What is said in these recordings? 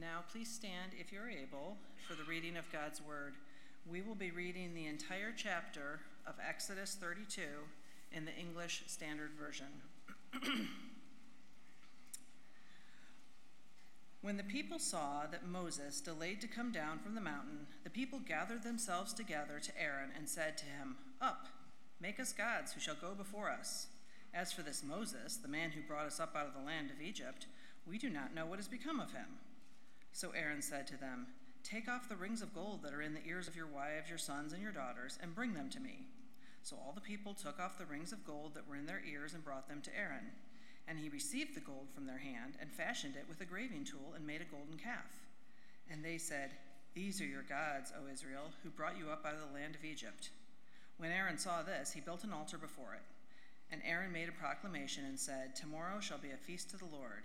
Now please stand if you're able for the reading of God's word. We will be reading the entire chapter of Exodus 32 in the English Standard Version. when the people saw that Moses delayed to come down from the mountain, the people gathered themselves together to Aaron and said to him, Up, make us gods who shall go before us. As for this Moses, the man who brought us up out of the land of Egypt, we do not know what has become of him. So Aaron said to them, Take off the rings of gold that are in the ears of your wives, your sons, and your daughters, and bring them to me. So all the people took off the rings of gold that were in their ears and brought them to Aaron. And he received the gold from their hand and fashioned it with a graving tool and made a golden calf. And they said, These are your gods, O Israel, who brought you up out of the land of Egypt. When Aaron saw this, he built an altar before it. And Aaron made a proclamation and said, Tomorrow shall be a feast to the Lord.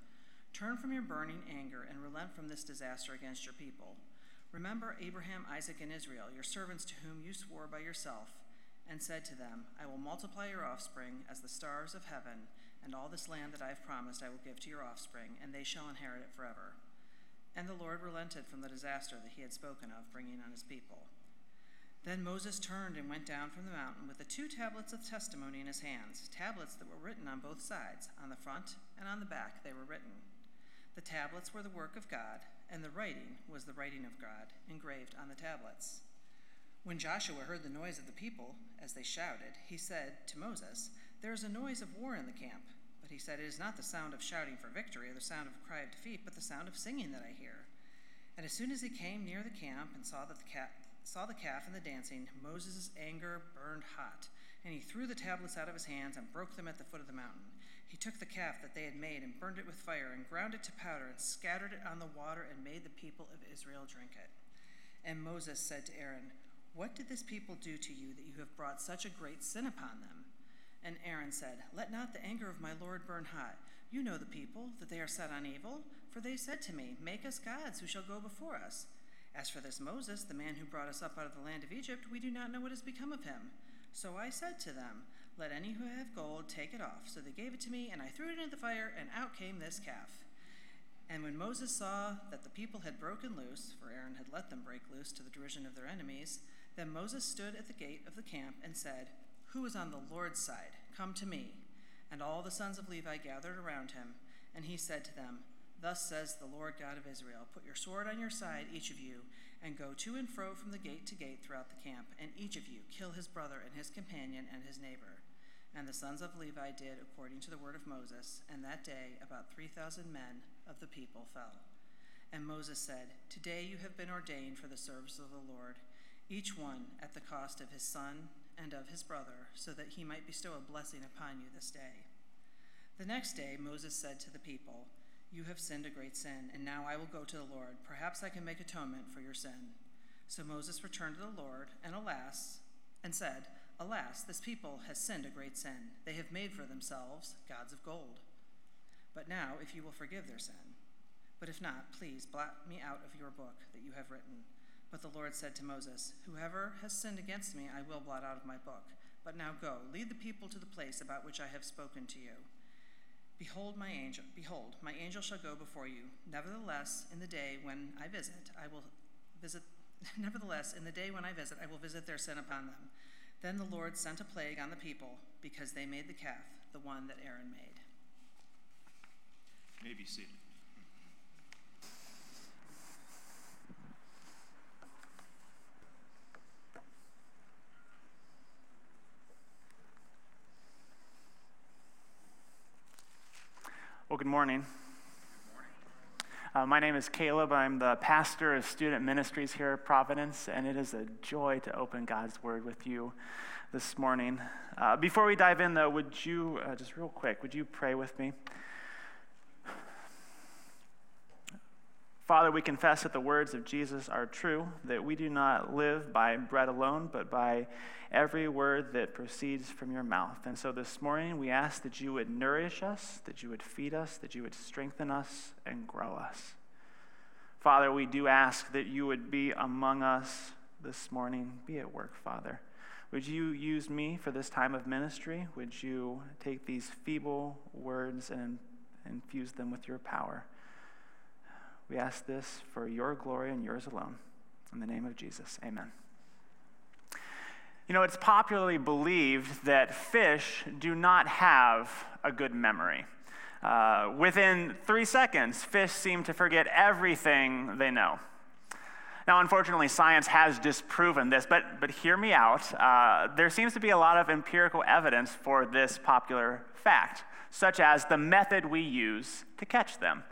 Turn from your burning anger and relent from this disaster against your people. Remember Abraham, Isaac, and Israel, your servants to whom you swore by yourself, and said to them, I will multiply your offspring as the stars of heaven, and all this land that I have promised I will give to your offspring, and they shall inherit it forever. And the Lord relented from the disaster that he had spoken of, bringing on his people. Then Moses turned and went down from the mountain with the two tablets of testimony in his hands, tablets that were written on both sides, on the front and on the back they were written. The tablets were the work of God, and the writing was the writing of God, engraved on the tablets. When Joshua heard the noise of the people as they shouted, he said to Moses, There is a noise of war in the camp. But he said, It is not the sound of shouting for victory or the sound of a cry of defeat, but the sound of singing that I hear. And as soon as he came near the camp and saw, that the, saw the calf and the dancing, Moses' anger burned hot and he threw the tablets out of his hands and broke them at the foot of the mountain. He took the calf that they had made and burned it with fire and ground it to powder and scattered it on the water and made the people of Israel drink it. And Moses said to Aaron, What did this people do to you that you have brought such a great sin upon them? And Aaron said, Let not the anger of my Lord burn hot. You know the people, that they are set on evil. For they said to me, Make us gods who shall go before us. As for this Moses, the man who brought us up out of the land of Egypt, we do not know what has become of him. So I said to them, Let any who have gold take it off. So they gave it to me, and I threw it into the fire, and out came this calf. And when Moses saw that the people had broken loose, for Aaron had let them break loose to the derision of their enemies, then Moses stood at the gate of the camp and said, Who is on the Lord's side? Come to me. And all the sons of Levi gathered around him, and he said to them, Thus says the Lord God of Israel Put your sword on your side, each of you, and go to and fro from the gate to gate throughout the camp, and each of you kill his brother and his companion and his neighbor. And the sons of Levi did according to the word of Moses, and that day about 3,000 men of the people fell. And Moses said, Today you have been ordained for the service of the Lord, each one at the cost of his son and of his brother, so that he might bestow a blessing upon you this day. The next day Moses said to the people, you have sinned a great sin, and now I will go to the Lord. Perhaps I can make atonement for your sin. So Moses returned to the Lord, and alas, and said, Alas, this people has sinned a great sin. They have made for themselves gods of gold. But now, if you will forgive their sin, but if not, please blot me out of your book that you have written. But the Lord said to Moses, Whoever has sinned against me, I will blot out of my book. But now go, lead the people to the place about which I have spoken to you. Behold my angel, behold, my angel shall go before you. Nevertheless, in the day when I visit, I will visit nevertheless, in the day when I visit, I will visit their sin upon them. Then the Lord sent a plague on the people because they made the calf, the one that Aaron made. Maybe may be seated. Well, good morning. Uh, my name is Caleb. I'm the pastor of student ministries here at Providence, and it is a joy to open God's Word with you this morning. Uh, before we dive in, though, would you, uh, just real quick, would you pray with me? Father, we confess that the words of Jesus are true, that we do not live by bread alone, but by every word that proceeds from your mouth. And so this morning, we ask that you would nourish us, that you would feed us, that you would strengthen us and grow us. Father, we do ask that you would be among us this morning. Be at work, Father. Would you use me for this time of ministry? Would you take these feeble words and infuse them with your power? We ask this for your glory and yours alone. In the name of Jesus, amen. You know, it's popularly believed that fish do not have a good memory. Uh, within three seconds, fish seem to forget everything they know. Now, unfortunately, science has disproven this, but, but hear me out. Uh, there seems to be a lot of empirical evidence for this popular fact, such as the method we use to catch them.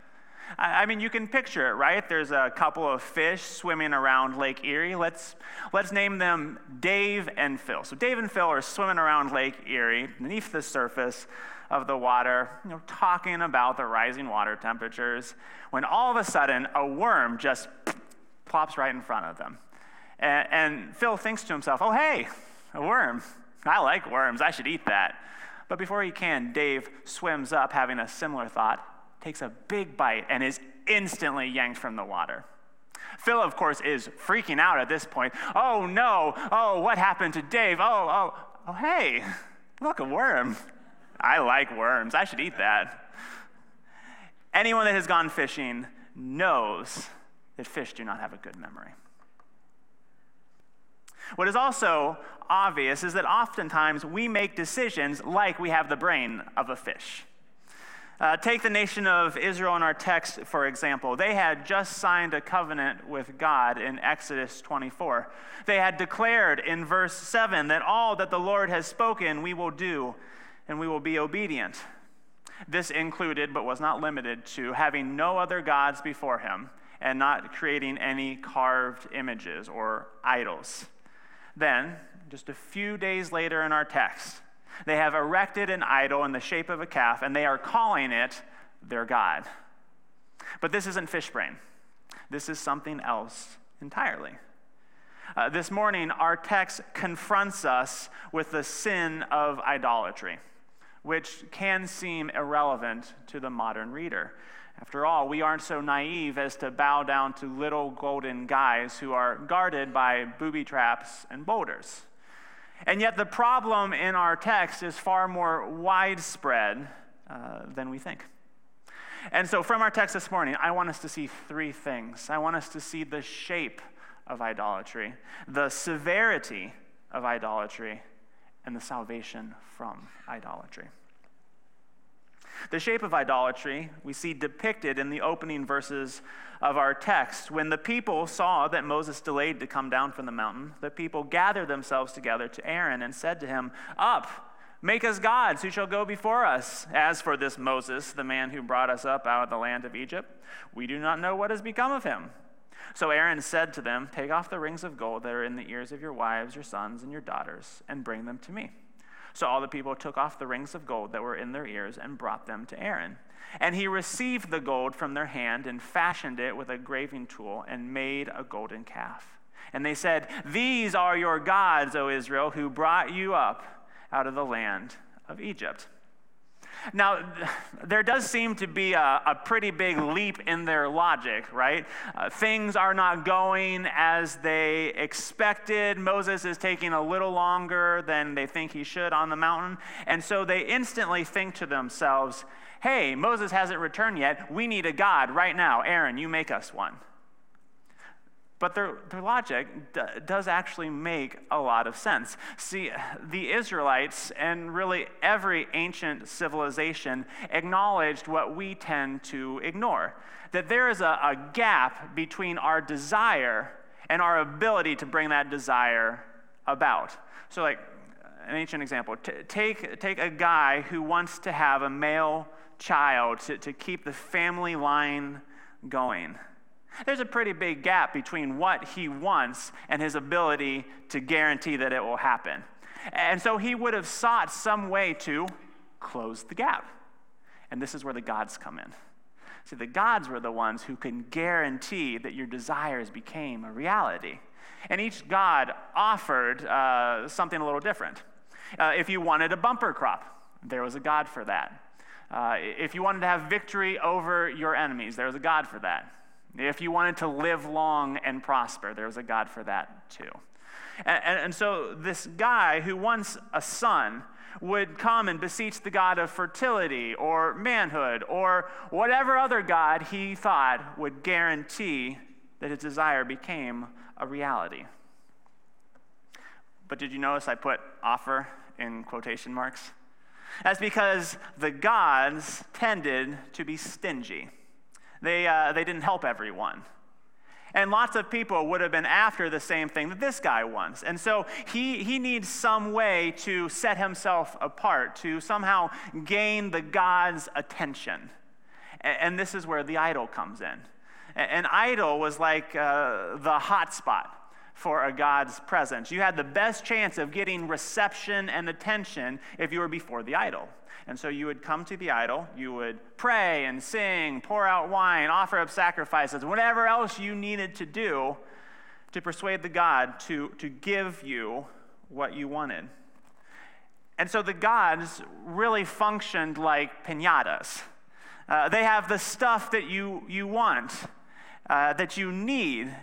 I mean, you can picture it, right? There's a couple of fish swimming around Lake Erie. Let's, let's name them Dave and Phil. So, Dave and Phil are swimming around Lake Erie beneath the surface of the water, you know, talking about the rising water temperatures, when all of a sudden a worm just plops right in front of them. And, and Phil thinks to himself, oh, hey, a worm. I like worms. I should eat that. But before he can, Dave swims up having a similar thought takes a big bite, and is instantly yanked from the water. Phil, of course, is freaking out at this point. Oh no, oh, what happened to Dave? Oh, oh, oh, hey, look, a worm. I like worms. I should eat that. Anyone that has gone fishing knows that fish do not have a good memory. What is also obvious is that oftentimes we make decisions like we have the brain of a fish. Uh, take the nation of Israel in our text, for example. They had just signed a covenant with God in Exodus 24. They had declared in verse 7 that all that the Lord has spoken we will do and we will be obedient. This included, but was not limited to, having no other gods before him and not creating any carved images or idols. Then, just a few days later in our text, they have erected an idol in the shape of a calf, and they are calling it their God. But this isn't fish brain, this is something else entirely. Uh, this morning, our text confronts us with the sin of idolatry, which can seem irrelevant to the modern reader. After all, we aren't so naive as to bow down to little golden guys who are guarded by booby traps and boulders. And yet, the problem in our text is far more widespread uh, than we think. And so, from our text this morning, I want us to see three things. I want us to see the shape of idolatry, the severity of idolatry, and the salvation from idolatry. The shape of idolatry we see depicted in the opening verses of our text. When the people saw that Moses delayed to come down from the mountain, the people gathered themselves together to Aaron and said to him, Up, make us gods who shall go before us. As for this Moses, the man who brought us up out of the land of Egypt, we do not know what has become of him. So Aaron said to them, Take off the rings of gold that are in the ears of your wives, your sons, and your daughters, and bring them to me. So all the people took off the rings of gold that were in their ears and brought them to Aaron. And he received the gold from their hand and fashioned it with a graving tool and made a golden calf. And they said, These are your gods, O Israel, who brought you up out of the land of Egypt. Now, there does seem to be a, a pretty big leap in their logic, right? Uh, things are not going as they expected. Moses is taking a little longer than they think he should on the mountain. And so they instantly think to themselves, hey, Moses hasn't returned yet. We need a God right now. Aaron, you make us one. But their, their logic d- does actually make a lot of sense. See, the Israelites and really every ancient civilization acknowledged what we tend to ignore that there is a, a gap between our desire and our ability to bring that desire about. So, like, an ancient example. T- take, take a guy who wants to have a male child to, to keep the family line going. There's a pretty big gap between what he wants and his ability to guarantee that it will happen. And so he would have sought some way to close the gap. And this is where the gods come in. See, the gods were the ones who can guarantee that your desires became a reality. And each god offered uh, something a little different. Uh, if you wanted a bumper crop, there was a god for that. Uh, if you wanted to have victory over your enemies, there was a god for that. If you wanted to live long and prosper, there was a god for that too. And, and, and so this guy who wants a son would come and beseech the God of fertility or manhood or whatever other God he thought would guarantee that his desire became a reality. But did you notice I put offer in quotation marks? That's because the gods tended to be stingy. They, uh, they didn't help everyone. And lots of people would have been after the same thing that this guy wants. And so he, he needs some way to set himself apart, to somehow gain the God's attention. And this is where the idol comes in. An idol was like uh, the hot spot for a God's presence. You had the best chance of getting reception and attention if you were before the idol. And so you would come to the idol, you would pray and sing, pour out wine, offer up sacrifices, whatever else you needed to do to persuade the God to, to give you what you wanted. And so the gods really functioned like pinatas. Uh, they have the stuff that you, you want, uh, that you need,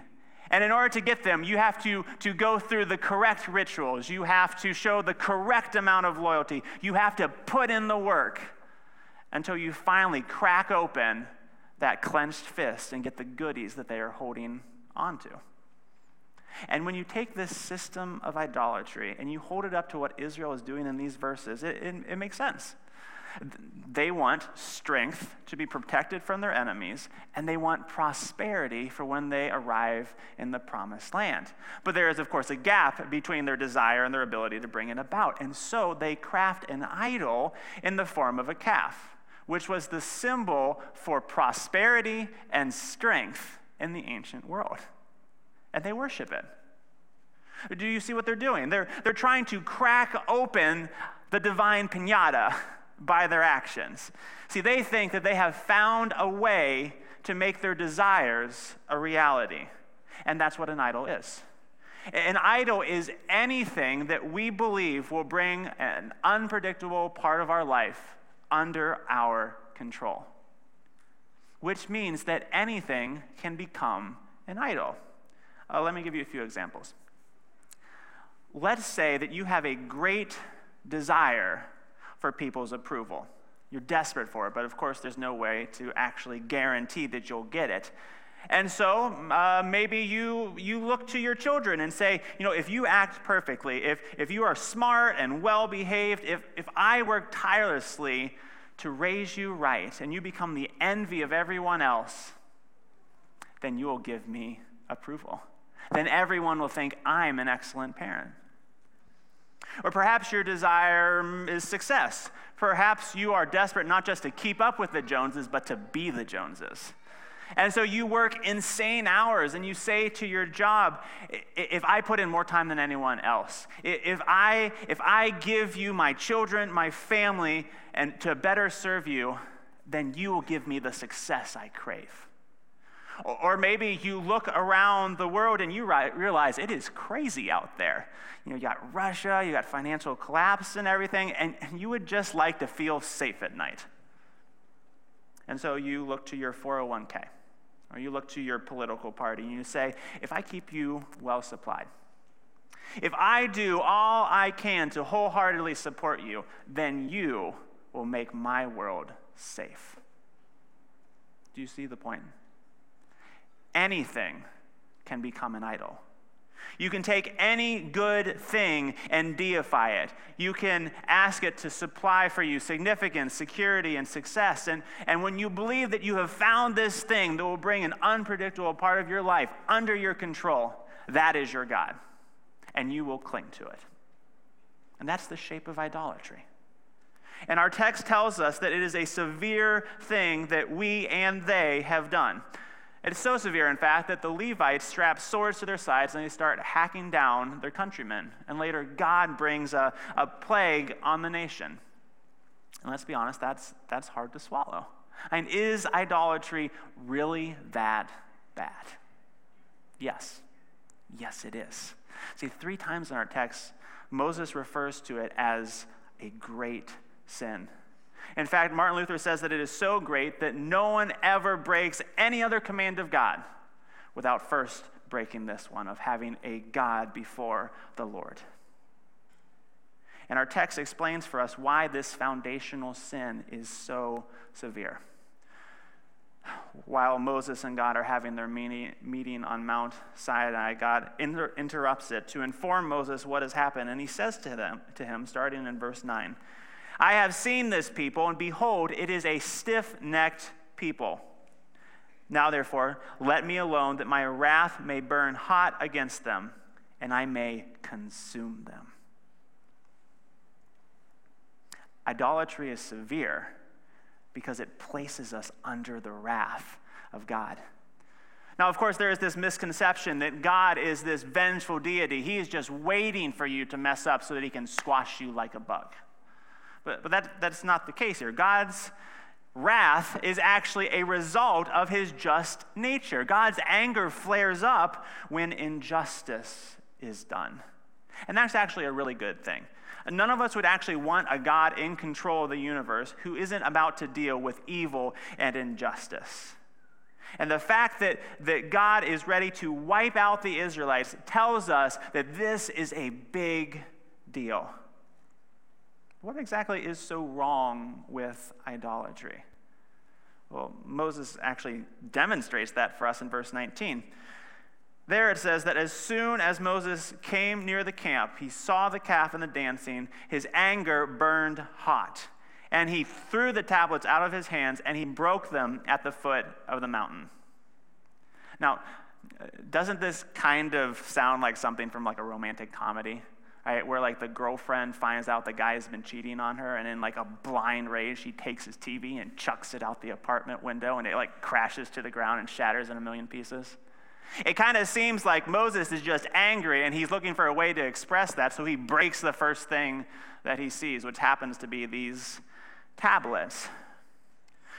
and in order to get them, you have to, to go through the correct rituals. You have to show the correct amount of loyalty. You have to put in the work until you finally crack open that clenched fist and get the goodies that they are holding onto. And when you take this system of idolatry and you hold it up to what Israel is doing in these verses, it, it, it makes sense. They want strength to be protected from their enemies, and they want prosperity for when they arrive in the promised land. But there is, of course, a gap between their desire and their ability to bring it about. And so they craft an idol in the form of a calf, which was the symbol for prosperity and strength in the ancient world. And they worship it. Do you see what they're doing? They're, they're trying to crack open the divine pinata by their actions. See, they think that they have found a way to make their desires a reality. And that's what an idol is. An idol is anything that we believe will bring an unpredictable part of our life under our control, which means that anything can become an idol. Uh, let me give you a few examples. Let's say that you have a great desire for people's approval. You're desperate for it, but of course, there's no way to actually guarantee that you'll get it. And so uh, maybe you, you look to your children and say, you know, if you act perfectly, if, if you are smart and well behaved, if, if I work tirelessly to raise you right and you become the envy of everyone else, then you will give me approval. Then everyone will think I'm an excellent parent. Or perhaps your desire is success. Perhaps you are desperate not just to keep up with the Joneses, but to be the Joneses. And so you work insane hours and you say to your job, if I put in more time than anyone else, if I, if I give you my children, my family, and to better serve you, then you will give me the success I crave. Or maybe you look around the world and you realize it is crazy out there. You know, you got Russia, you got financial collapse and everything, and you would just like to feel safe at night. And so you look to your 401k, or you look to your political party, and you say, if I keep you well supplied, if I do all I can to wholeheartedly support you, then you will make my world safe. Do you see the point? Anything can become an idol. You can take any good thing and deify it. You can ask it to supply for you significance, security, and success. And, and when you believe that you have found this thing that will bring an unpredictable part of your life under your control, that is your God. And you will cling to it. And that's the shape of idolatry. And our text tells us that it is a severe thing that we and they have done. It's so severe, in fact, that the Levites strap swords to their sides and they start hacking down their countrymen. And later, God brings a, a plague on the nation. And let's be honest, that's, that's hard to swallow. Mean, is idolatry really that bad? Yes. Yes, it is. See, three times in our text, Moses refers to it as a great sin. In fact, Martin Luther says that it is so great that no one ever breaks any other command of God without first breaking this one of having a God before the Lord. And our text explains for us why this foundational sin is so severe. While Moses and God are having their meeting on Mount Sinai, God inter- interrupts it to inform Moses what has happened. And he says to, them, to him, starting in verse 9, I have seen this people, and behold, it is a stiff necked people. Now, therefore, let me alone, that my wrath may burn hot against them, and I may consume them. Idolatry is severe because it places us under the wrath of God. Now, of course, there is this misconception that God is this vengeful deity. He is just waiting for you to mess up so that he can squash you like a bug. But, but that, that's not the case here. God's wrath is actually a result of his just nature. God's anger flares up when injustice is done. And that's actually a really good thing. None of us would actually want a God in control of the universe who isn't about to deal with evil and injustice. And the fact that, that God is ready to wipe out the Israelites tells us that this is a big deal. What exactly is so wrong with idolatry? Well, Moses actually demonstrates that for us in verse 19. There it says that as soon as Moses came near the camp, he saw the calf and the dancing, his anger burned hot. And he threw the tablets out of his hands and he broke them at the foot of the mountain. Now, uh, doesn't this kind of sound like something from like a romantic comedy? Right? Where like the girlfriend finds out the guy has been cheating on her, and in like a blind rage, she takes his TV and chucks it out the apartment window, and it like crashes to the ground and shatters in a million pieces. It kind of seems like Moses is just angry and he's looking for a way to express that, so he breaks the first thing that he sees, which happens to be these tablets.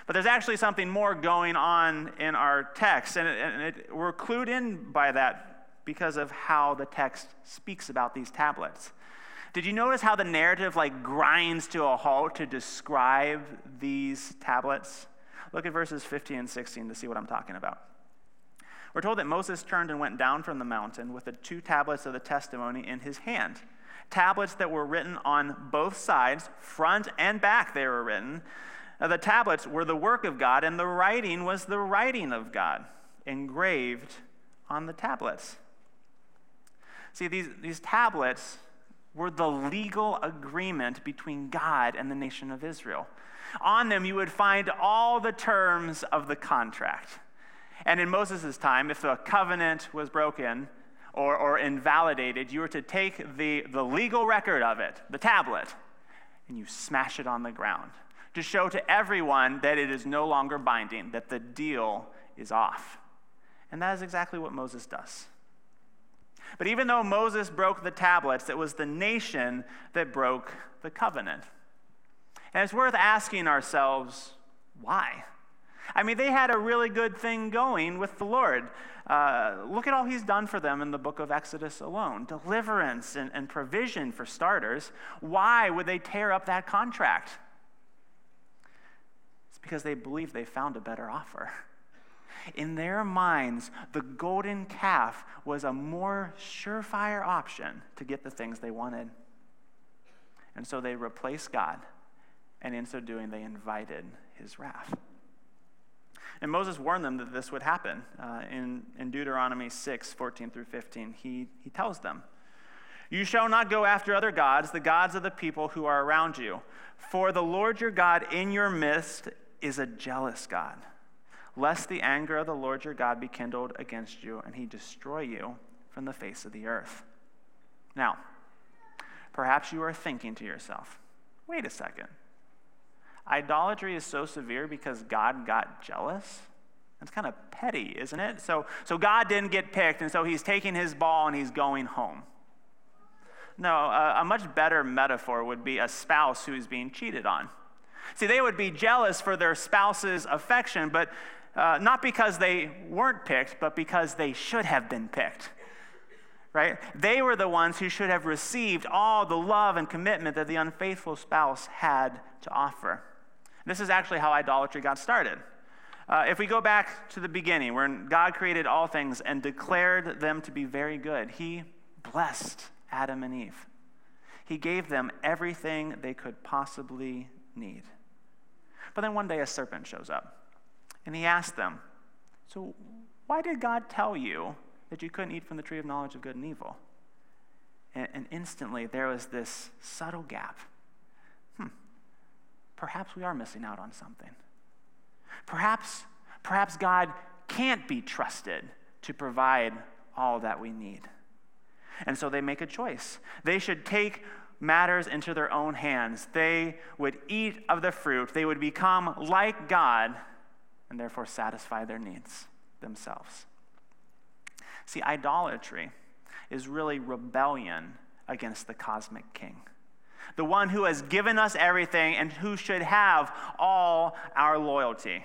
But there's actually something more going on in our text, and, it, and it, we're clued in by that because of how the text speaks about these tablets. Did you notice how the narrative like grinds to a halt to describe these tablets? Look at verses 15 and 16 to see what I'm talking about. We're told that Moses turned and went down from the mountain with the two tablets of the testimony in his hand. Tablets that were written on both sides, front and back, they were written. Now, the tablets were the work of God, and the writing was the writing of God, engraved on the tablets. See, these, these tablets were the legal agreement between God and the nation of Israel. On them, you would find all the terms of the contract. And in Moses' time, if a covenant was broken or, or invalidated, you were to take the, the legal record of it, the tablet, and you smash it on the ground to show to everyone that it is no longer binding, that the deal is off. And that is exactly what Moses does. But even though Moses broke the tablets, it was the nation that broke the covenant. And it's worth asking ourselves why? I mean, they had a really good thing going with the Lord. Uh, look at all he's done for them in the book of Exodus alone deliverance and, and provision for starters. Why would they tear up that contract? It's because they believe they found a better offer. In their minds, the golden calf was a more surefire option to get the things they wanted. And so they replaced God, and in so doing, they invited his wrath. And Moses warned them that this would happen. Uh, in, in Deuteronomy 6 14 through 15, he, he tells them, You shall not go after other gods, the gods of the people who are around you. For the Lord your God in your midst is a jealous God lest the anger of the Lord your God be kindled against you, and he destroy you from the face of the earth. Now, perhaps you are thinking to yourself, wait a second. Idolatry is so severe because God got jealous? That's kind of petty, isn't it? So, so God didn't get picked, and so he's taking his ball and he's going home. No, a, a much better metaphor would be a spouse who is being cheated on. See, they would be jealous for their spouse's affection, but uh, not because they weren't picked, but because they should have been picked. Right? They were the ones who should have received all the love and commitment that the unfaithful spouse had to offer. This is actually how idolatry got started. Uh, if we go back to the beginning, when God created all things and declared them to be very good, He blessed Adam and Eve. He gave them everything they could possibly need. But then one day a serpent shows up and he asked them, So, why did God tell you that you couldn't eat from the tree of knowledge of good and evil? And, and instantly there was this subtle gap. Hmm, perhaps we are missing out on something. Perhaps, perhaps God can't be trusted to provide all that we need. And so they make a choice. They should take matters into their own hands. They would eat of the fruit, they would become like God, and therefore satisfy their needs themselves. See, idolatry is really rebellion against the cosmic king, the one who has given us everything and who should have all our loyalty.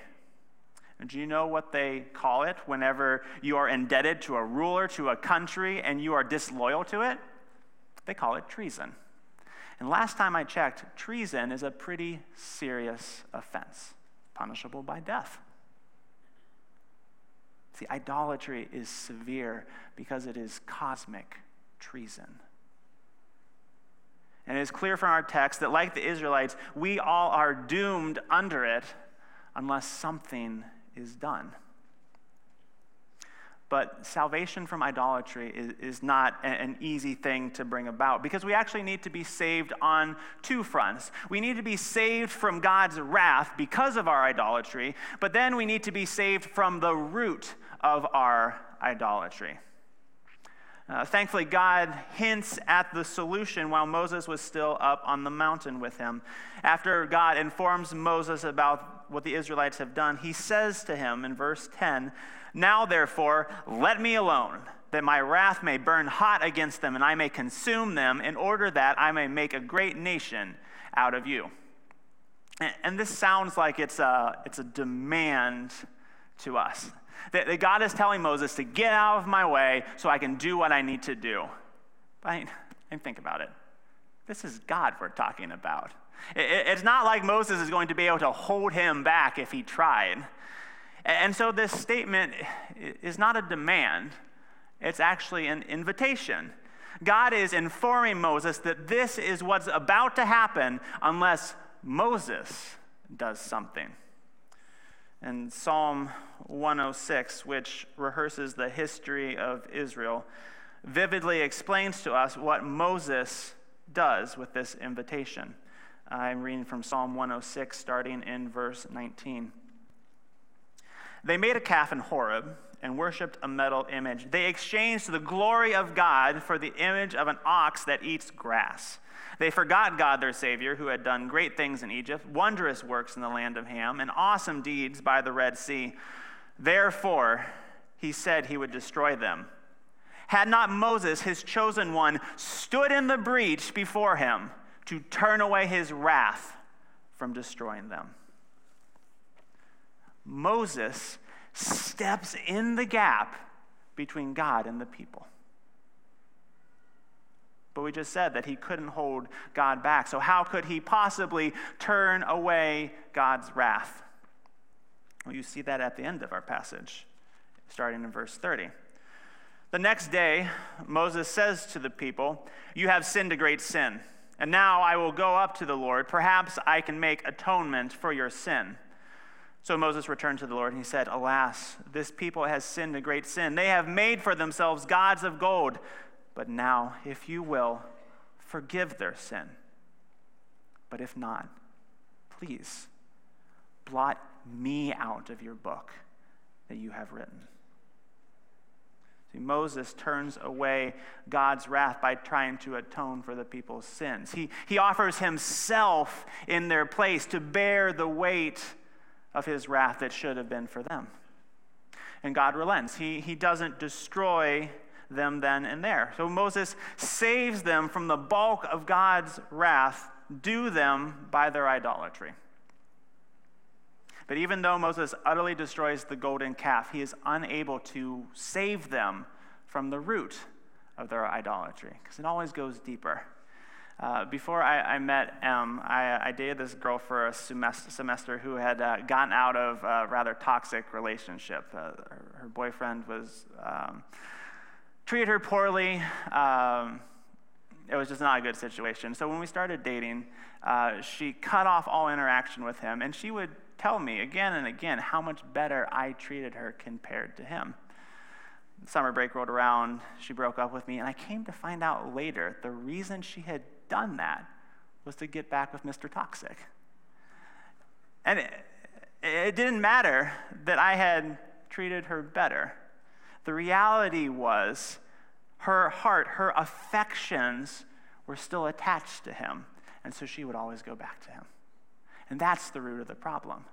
And do you know what they call it whenever you are indebted to a ruler, to a country, and you are disloyal to it? They call it treason. And last time I checked, treason is a pretty serious offense, punishable by death. See, idolatry is severe because it is cosmic treason. And it is clear from our text that, like the Israelites, we all are doomed under it unless something is done. But salvation from idolatry is, is not an easy thing to bring about because we actually need to be saved on two fronts. We need to be saved from God's wrath because of our idolatry, but then we need to be saved from the root of our idolatry. Uh, thankfully, God hints at the solution while Moses was still up on the mountain with him. After God informs Moses about what the Israelites have done, he says to him in verse 10 Now, therefore, let me alone, that my wrath may burn hot against them, and I may consume them, in order that I may make a great nation out of you. And this sounds like it's a, it's a demand to us. That, God is telling Moses to get out of my way so I can do what I need to do. But I think about it. This is God we're talking about. It, it's not like Moses is going to be able to hold him back if he tried. And so this statement is not a demand, it's actually an invitation. God is informing Moses that this is what's about to happen unless Moses does something. And Psalm 106, which rehearses the history of Israel, vividly explains to us what Moses does with this invitation. I'm reading from Psalm 106, starting in verse 19. They made a calf in Horeb and worshiped a metal image. They exchanged the glory of God for the image of an ox that eats grass. They forgot God, their Savior, who had done great things in Egypt, wondrous works in the land of Ham, and awesome deeds by the Red Sea. Therefore, he said he would destroy them. Had not Moses, his chosen one, stood in the breach before him to turn away his wrath from destroying them. Moses steps in the gap between God and the people. But we just said that he couldn't hold God back. So, how could he possibly turn away God's wrath? Well, you see that at the end of our passage, starting in verse 30. The next day, Moses says to the people, You have sinned a great sin, and now I will go up to the Lord. Perhaps I can make atonement for your sin. So Moses returned to the Lord and he said, Alas, this people has sinned a great sin. They have made for themselves gods of gold but now, if you will, forgive their sin. But if not, please blot me out of your book that you have written. See, Moses turns away God's wrath by trying to atone for the people's sins. He, he offers himself in their place to bear the weight of his wrath that should have been for them. And God relents. He, he doesn't destroy them then and there. So Moses saves them from the bulk of God's wrath due them by their idolatry. But even though Moses utterly destroys the golden calf, he is unable to save them from the root of their idolatry, because it always goes deeper. Uh, before I, I met Em, I, I, dated this girl for a semester, semester who had uh, gotten out of a rather toxic relationship. Uh, her, her, boyfriend was um, treated her poorly. Um, it was just not a good situation. So when we started dating, uh, she cut off all interaction with him, and she would tell me again and again how much better I treated her compared to him. Summer break rolled around, she broke up with me, and I came to find out later the reason she had done that was to get back with Mr. Toxic. And it, it didn't matter that I had treated her better. The reality was her heart, her affections were still attached to him. And so she would always go back to him. And that's the root of the problem.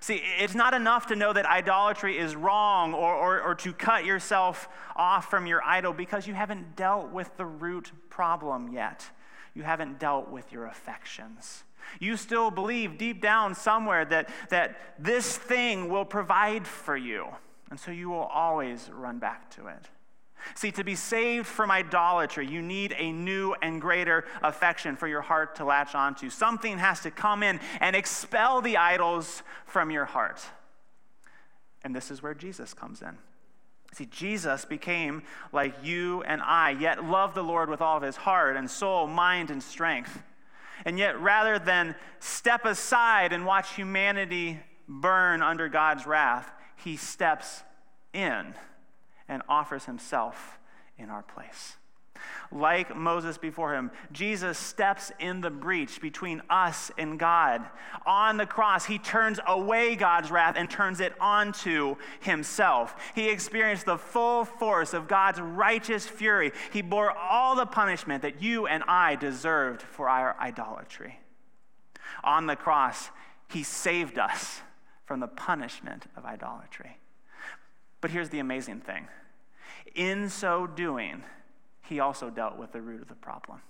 See, it's not enough to know that idolatry is wrong or, or, or, to cut yourself off from your idol because you haven't dealt with the root problem yet. You haven't dealt with your affections. You still believe deep down somewhere that, that this thing will provide for you. And so you will always run back to it. See, to be saved from idolatry, you need a new and greater affection for your heart to latch onto. Something has to come in and expel the idols from your heart. And this is where Jesus comes in. See, Jesus became like you and I, yet loved the Lord with all of his heart and soul, mind, and strength. And yet, rather than step aside and watch humanity burn under God's wrath, he steps in and offers himself in our place. Like Moses before him, Jesus steps in the breach between us and God. On the cross, he turns away God's wrath and turns it onto himself. He experienced the full force of God's righteous fury. He bore all the punishment that you and I deserved for our idolatry. On the cross, he saved us from the punishment of idolatry. But here's the amazing thing in so doing, he also dealt with the root of the problem.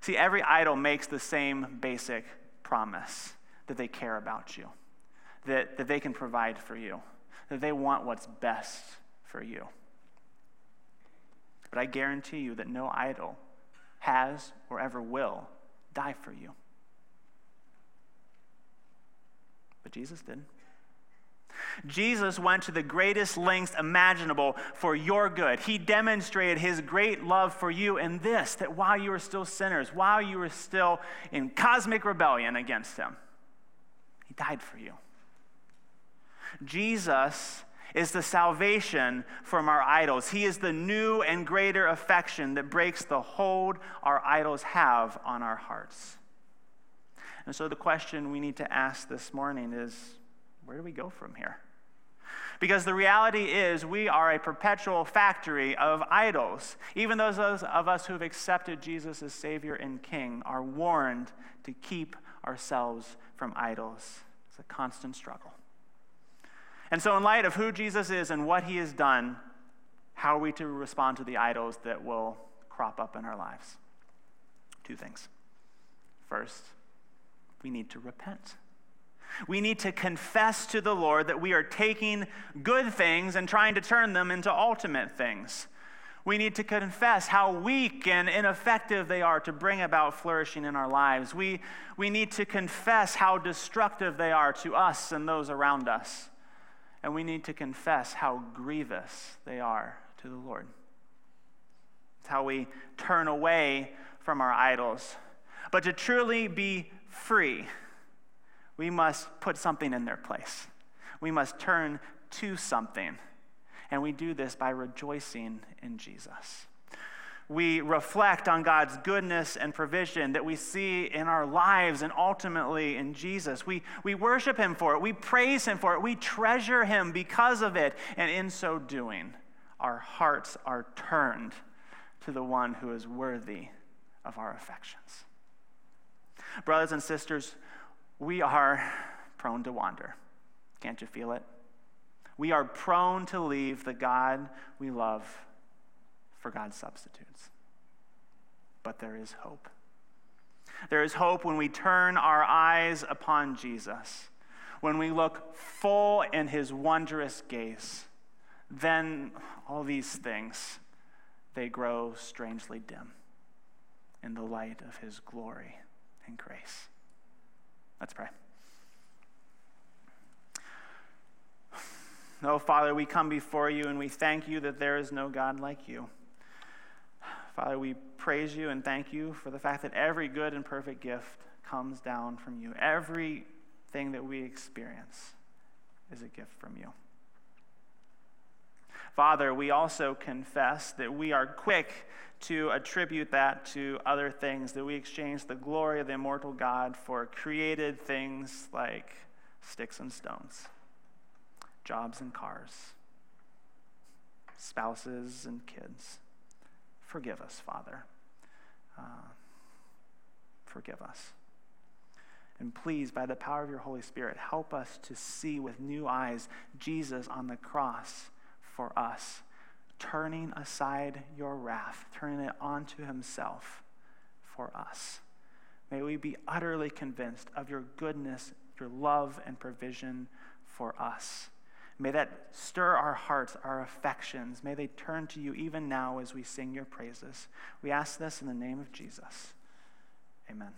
See, every idol makes the same basic promise that they care about you, that, that they can provide for you, that they want what's best for you. But I guarantee you that no idol has or ever will die for you. But Jesus did. Jesus went to the greatest lengths imaginable for your good. He demonstrated his great love for you in this that while you were still sinners, while you were still in cosmic rebellion against him, he died for you. Jesus is the salvation from our idols. He is the new and greater affection that breaks the hold our idols have on our hearts. And so the question we need to ask this morning is where do we go from here? Because the reality is, we are a perpetual factory of idols. Even those of us who have accepted Jesus as Savior and King are warned to keep ourselves from idols. It's a constant struggle. And so, in light of who Jesus is and what he has done, how are we to respond to the idols that will crop up in our lives? Two things. First, we need to repent. We need to confess to the Lord that we are taking good things and trying to turn them into ultimate things. We need to confess how weak and ineffective they are to bring about flourishing in our lives. We, we need to confess how destructive they are to us and those around us. And we need to confess how grievous they are to the Lord. It's how we turn away from our idols. But to truly be free, we must put something in their place. We must turn to something. And we do this by rejoicing in Jesus. We reflect on God's goodness and provision that we see in our lives and ultimately in Jesus. We, we worship Him for it. We praise Him for it. We treasure Him because of it. And in so doing, our hearts are turned to the one who is worthy of our affections. Brothers and sisters, we are prone to wander. Can't you feel it? We are prone to leave the God we love for God's substitutes. But there is hope. There is hope when we turn our eyes upon Jesus, when we look full in his wondrous gaze. Then all these things, they grow strangely dim in the light of his glory and grace. Let's pray. Oh, Father, we come before you and we thank you that there is no God like you. Father, we praise you and thank you for the fact that every good and perfect gift comes down from you. Everything that we experience is a gift from you. Father, we also confess that we are quick to attribute that to other things, that we exchange the glory of the immortal God for created things like sticks and stones, jobs and cars, spouses and kids. Forgive us, Father. Uh, forgive us. And please, by the power of your Holy Spirit, help us to see with new eyes Jesus on the cross for us turning aside your wrath, turning it onto himself for us. May we be utterly convinced of your goodness, your love, and provision for us. May that stir our hearts, our affections. May they turn to you even now as we sing your praises. We ask this in the name of Jesus. Amen.